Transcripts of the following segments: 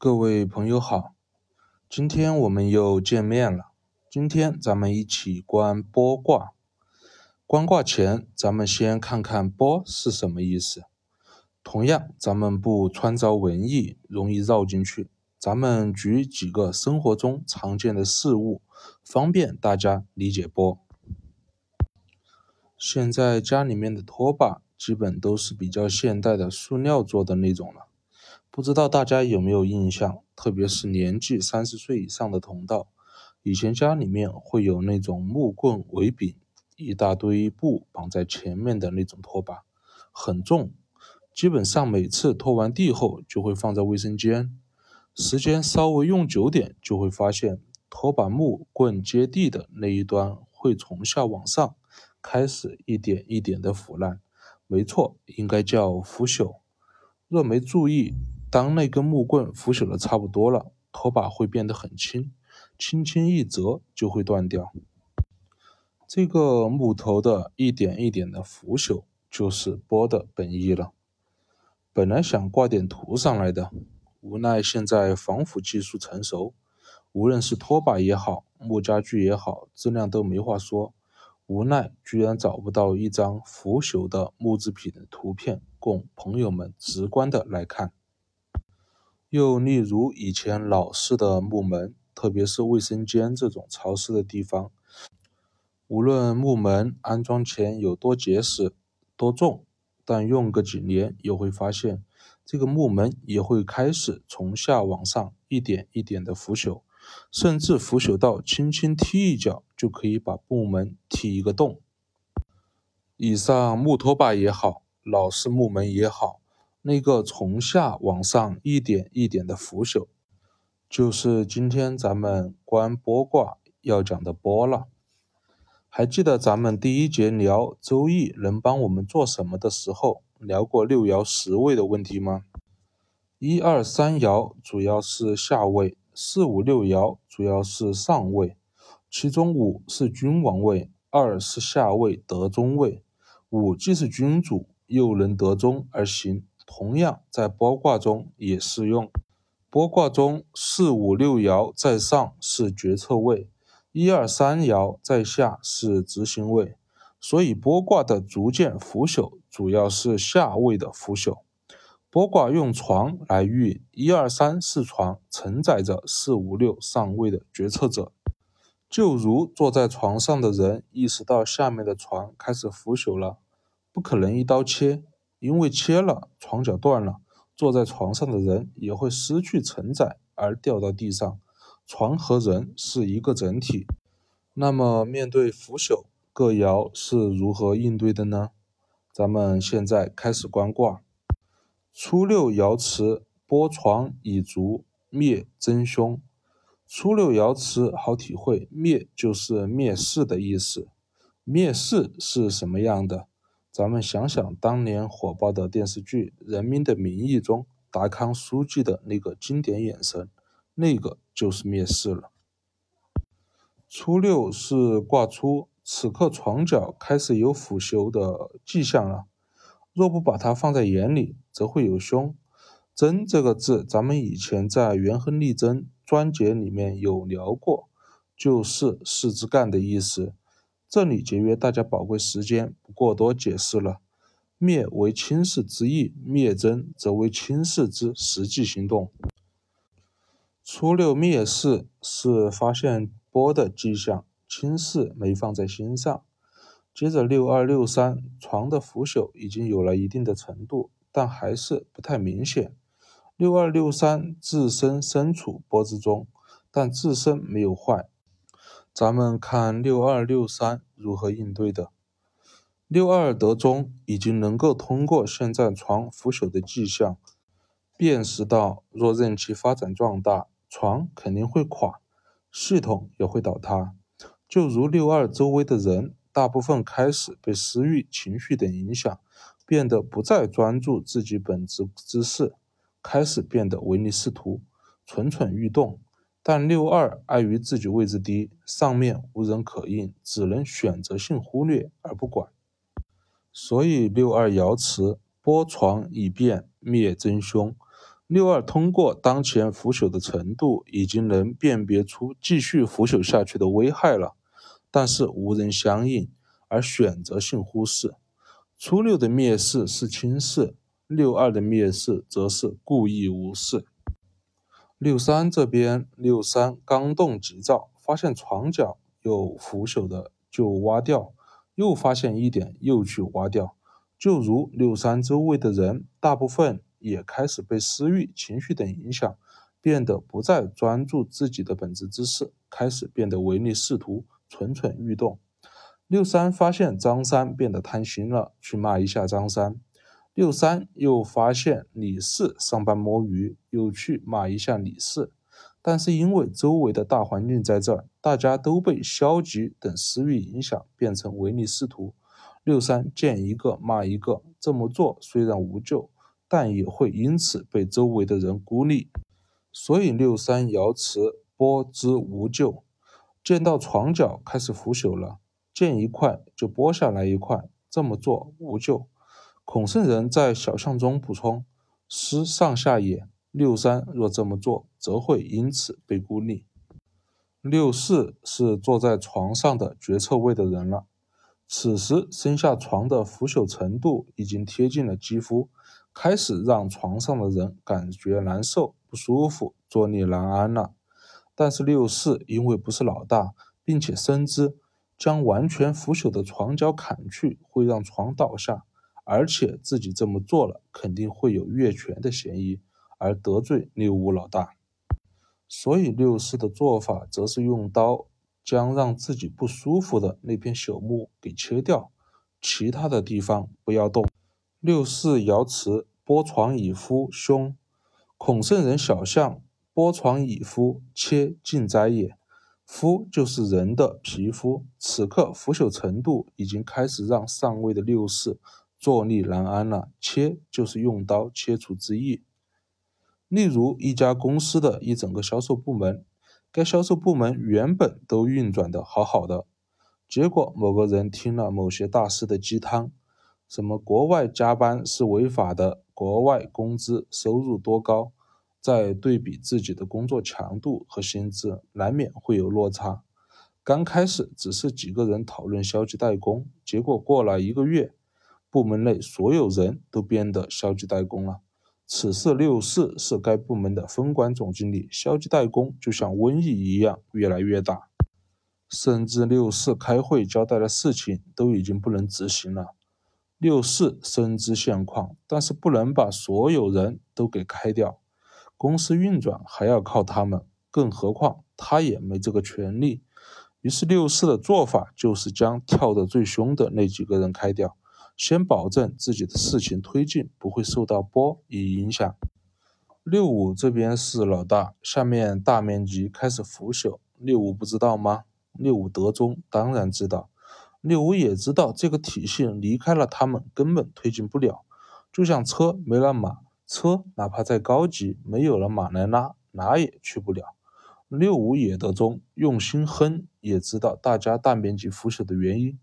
各位朋友好，今天我们又见面了。今天咱们一起观波卦。观卦前，咱们先看看“波”是什么意思。同样，咱们不穿着文艺，容易绕进去。咱们举几个生活中常见的事物，方便大家理解波。现在家里面的拖把基本都是比较现代的塑料做的那种了，不知道大家有没有印象？特别是年纪三十岁以上的同道，以前家里面会有那种木棍为柄，一大堆布绑在前面的那种拖把，很重，基本上每次拖完地后就会放在卫生间，时间稍微用久点，就会发现拖把木棍接地的那一端会从下往上。开始一点一点的腐烂，没错，应该叫腐朽。若没注意，当那根木棍腐朽的差不多了，拖把会变得很轻，轻轻一折就会断掉。这个木头的一点一点的腐朽，就是波的本意了。本来想挂点图上来的，无奈现在防腐技术成熟，无论是拖把也好，木家具也好，质量都没话说。无奈，居然找不到一张腐朽的木制品的图片供朋友们直观的来看。又例如以前老式的木门，特别是卫生间这种潮湿的地方，无论木门安装前有多结实、多重，但用个几年，又会发现这个木门也会开始从下往上一点一点的腐朽。甚至腐朽到轻轻踢一脚就可以把木门踢一个洞。以上木拖把也好，老式木门也好，那个从下往上一点一点的腐朽，就是今天咱们观波卦要讲的波了。还记得咱们第一节聊周易能帮我们做什么的时候，聊过六爻十位的问题吗？一二三爻主要是下位。四五六爻主要是上位，其中五是君王位，二是下位得中位。五既是君主，又能得中而行，同样在波卦中也适用。波卦中四五六爻在上是决策位，一二三爻在下是执行位，所以波卦的逐渐腐朽，主要是下位的腐朽。波卦用床来喻一二三四床承载着四五六上位的决策者，就如坐在床上的人意识到下面的床开始腐朽了，不可能一刀切，因为切了床脚断了，坐在床上的人也会失去承载而掉到地上。床和人是一个整体，那么面对腐朽，各爻是如何应对的呢？咱们现在开始观卦。初六爻辞：波床以足，灭真凶。初六爻辞好体会，灭就是灭世的意思。灭世是什么样的？咱们想想当年火爆的电视剧《人民的名义》中，达康书记的那个经典眼神，那个就是灭世了。初六是挂初，此刻床脚开始有腐朽的迹象了。若不把它放在眼里，则会有凶。真这个字，咱们以前在《元亨利贞》专节里面有聊过，就是士之干的意思。这里节约大家宝贵时间，不过多解释了。灭为轻视之意，灭真则为轻视之实际行动。初六灭世是发现波的迹象，轻视没放在心上。接着六二六三床的腐朽已经有了一定的程度，但还是不太明显。六二六三自身身处波之中，但自身没有坏。咱们看六二六三如何应对的。六二得中，已经能够通过现在床腐朽的迹象，辨识到若任其发展壮大，床肯定会垮，系统也会倒塌。就如六二周围的人。大部分开始被私欲、情绪等影响，变得不再专注自己本职之事，开始变得唯利是图、蠢蠢欲动。但六二碍于自己位置低，上面无人可应，只能选择性忽略而不管。所以六二爻辞：波床以变灭真凶。六二通过当前腐朽的程度，已经能辨别出继续腐朽下去的危害了，但是无人相应，而选择性忽视。初六的蔑视是轻视，六二的蔑视则是故意无视。六三这边，六三刚动急躁，发现床角有腐朽的就挖掉，又发现一点又去挖掉。就如六三周围的人，大部分也开始被私欲、情绪等影响，变得不再专注自己的本职之事，开始变得唯利是图、蠢蠢欲动。六三发现张三变得贪心了，去骂一下张三。六三又发现李四上班摸鱼，又去骂一下李四，但是因为周围的大环境在这儿，大家都被消极等私欲影响，变成唯利是图。六三见一个骂一个，这么做虽然无救，但也会因此被周围的人孤立，所以六三瑶池波之无救。见到床脚开始腐朽了，见一块就剥下来一块，这么做无救。孔圣人在小象中补充：“师上下也。六三若这么做，则会因此被孤立。六四是坐在床上的决策位的人了。此时身下床的腐朽程度已经贴近了肌肤，开始让床上的人感觉难受、不舒服、坐立难安了。但是六四因为不是老大，并且深知将完全腐朽的床脚砍去会让床倒下。”而且自己这么做了，肯定会有越权的嫌疑，而得罪六五老大。所以六四的做法则是用刀将让自己不舒服的那片朽木给切掉，其他的地方不要动。六四爻辞：剥床以夫凶。孔圣人小象：剥床以夫，切尽哉也。夫就是人的皮肤，此刻腐朽程度已经开始让上位的六四。坐立难安了，切就是用刀切除之意。例如一家公司的一整个销售部门，该销售部门原本都运转的好好的，结果某个人听了某些大师的鸡汤，什么国外加班是违法的，国外工资收入多高，再对比自己的工作强度和薪资，难免会有落差。刚开始只是几个人讨论消极怠工，结果过了一个月。部门内所有人都变得消极怠工了。此次六四是该部门的分管总经理，消极怠工就像瘟疫一样越来越大，甚至六四开会交代的事情都已经不能执行了。六四深知现况，但是不能把所有人都给开掉，公司运转还要靠他们，更何况他也没这个权利。于是六四的做法就是将跳得最凶的那几个人开掉。先保证自己的事情推进不会受到波以影响。六五这边是老大，下面大面积开始腐朽，六五不知道吗？六五德中当然知道，六五也知道这个体系离开了他们根本推进不了，就像车没了马，车哪怕再高级，没有了马来拉，哪也去不了。六五也德中用心哼，也知道大家大面积腐朽的原因。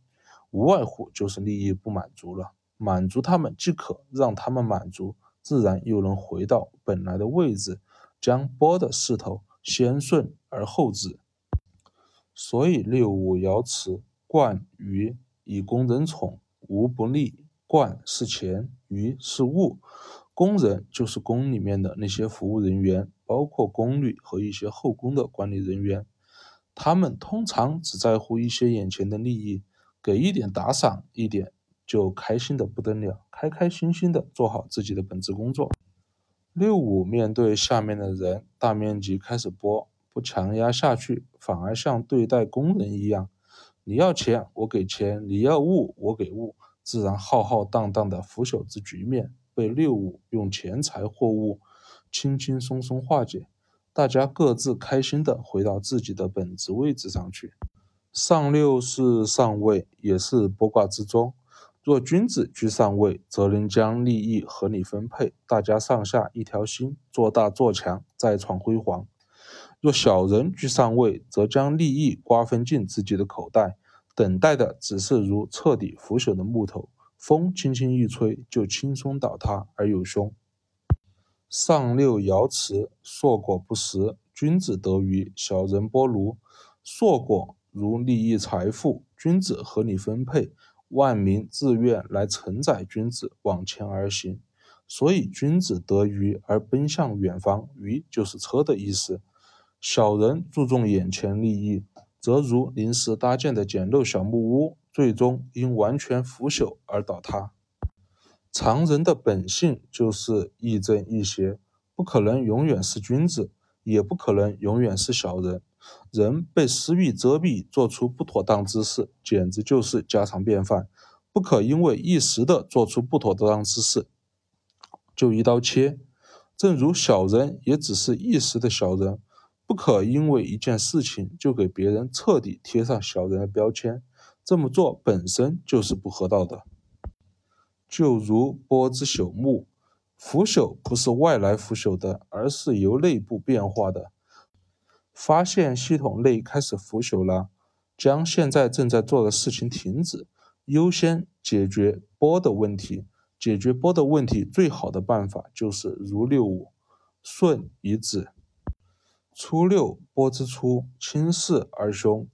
无外乎就是利益不满足了，满足他们即可，让他们满足，自然又能回到本来的位置，将波的势头先顺而后止。所以六五爻辞：冠于以工人宠，无不利。冠是钱，于是物，工人就是宫里面的那些服务人员，包括宫女和一些后宫的管理人员，他们通常只在乎一些眼前的利益。给一点打赏，一点就开心的不得了，开开心心的做好自己的本职工作。六五面对下面的人，大面积开始播，不强压下去，反而像对待工人一样，你要钱我给钱，你要物我给物，自然浩浩荡荡的腐朽之局面被六五用钱财货物轻轻松松化解，大家各自开心的回到自己的本职位置上去。上六是上位，也是剥卦之中。若君子居上位，则能将利益合理分配，大家上下一条心，做大做强，再创辉煌。若小人居上位，则将利益瓜分进自己的口袋，等待的只是如彻底腐朽的木头，风轻轻一吹就轻松倒塌而有凶。上六爻辞：硕果不食，君子得鱼；小人剥庐。硕果如利益财富，君子合理分配，万民自愿来承载君子往前而行。所以，君子得鱼而奔向远方，鱼就是车的意思。小人注重眼前利益，则如临时搭建的简陋小木屋，最终因完全腐朽而倒塌。常人的本性就是亦正亦邪，不可能永远是君子，也不可能永远是小人。人被私欲遮蔽，做出不妥当之事，简直就是家常便饭，不可因为一时的做出不妥当之事。就一刀切，正如小人也只是一时的小人，不可因为一件事情就给别人彻底贴上小人的标签，这么做本身就是不合道的。就如波之朽木，腐朽不是外来腐朽的，而是由内部变化的。发现系统内开始腐朽了，将现在正在做的事情停止，优先解决波的问题。解决波的问题，最好的办法就是如六五，顺以止。初六波之初，轻视而凶；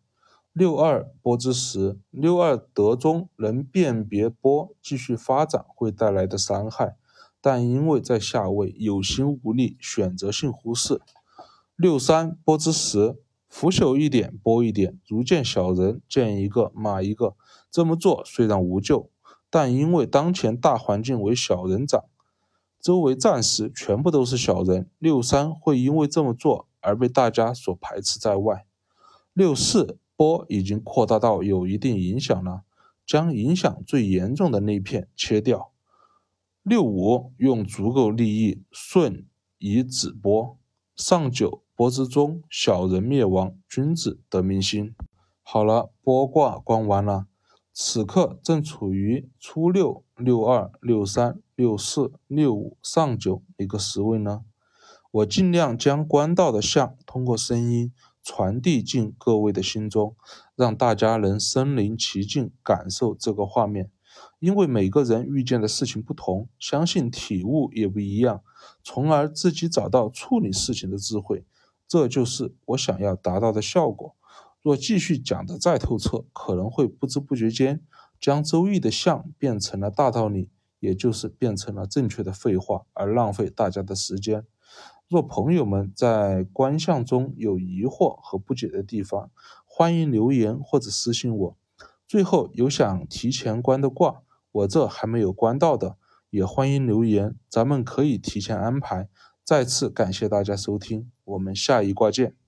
六二波之时，六二得中能辨别波继续发展会带来的伤害，但因为在下位有心无力，选择性忽视。六三波之时，腐朽一点波一点，如见小人，见一个骂一个。这么做虽然无救。但因为当前大环境为小人掌，周围暂时全部都是小人，六三会因为这么做而被大家所排斥在外。六四波已经扩大到有一定影响了，将影响最严重的那片切掉。六五用足够利益顺以止波。上九国之中，小人灭亡，君子得民心。好了，波卦观完了。此刻正处于初六、六二、六三、六四、六五、上九一个时位呢。我尽量将观到的象通过声音传递进各位的心中，让大家能身临其境感受这个画面。因为每个人遇见的事情不同，相信体悟也不一样，从而自己找到处理事情的智慧。这就是我想要达到的效果。若继续讲得再透彻，可能会不知不觉间将《周易》的象变成了大道理，也就是变成了正确的废话，而浪费大家的时间。若朋友们在观象中有疑惑和不解的地方，欢迎留言或者私信我。最后有想提前观的卦，我这还没有观到的，也欢迎留言，咱们可以提前安排。再次感谢大家收听，我们下一卦见。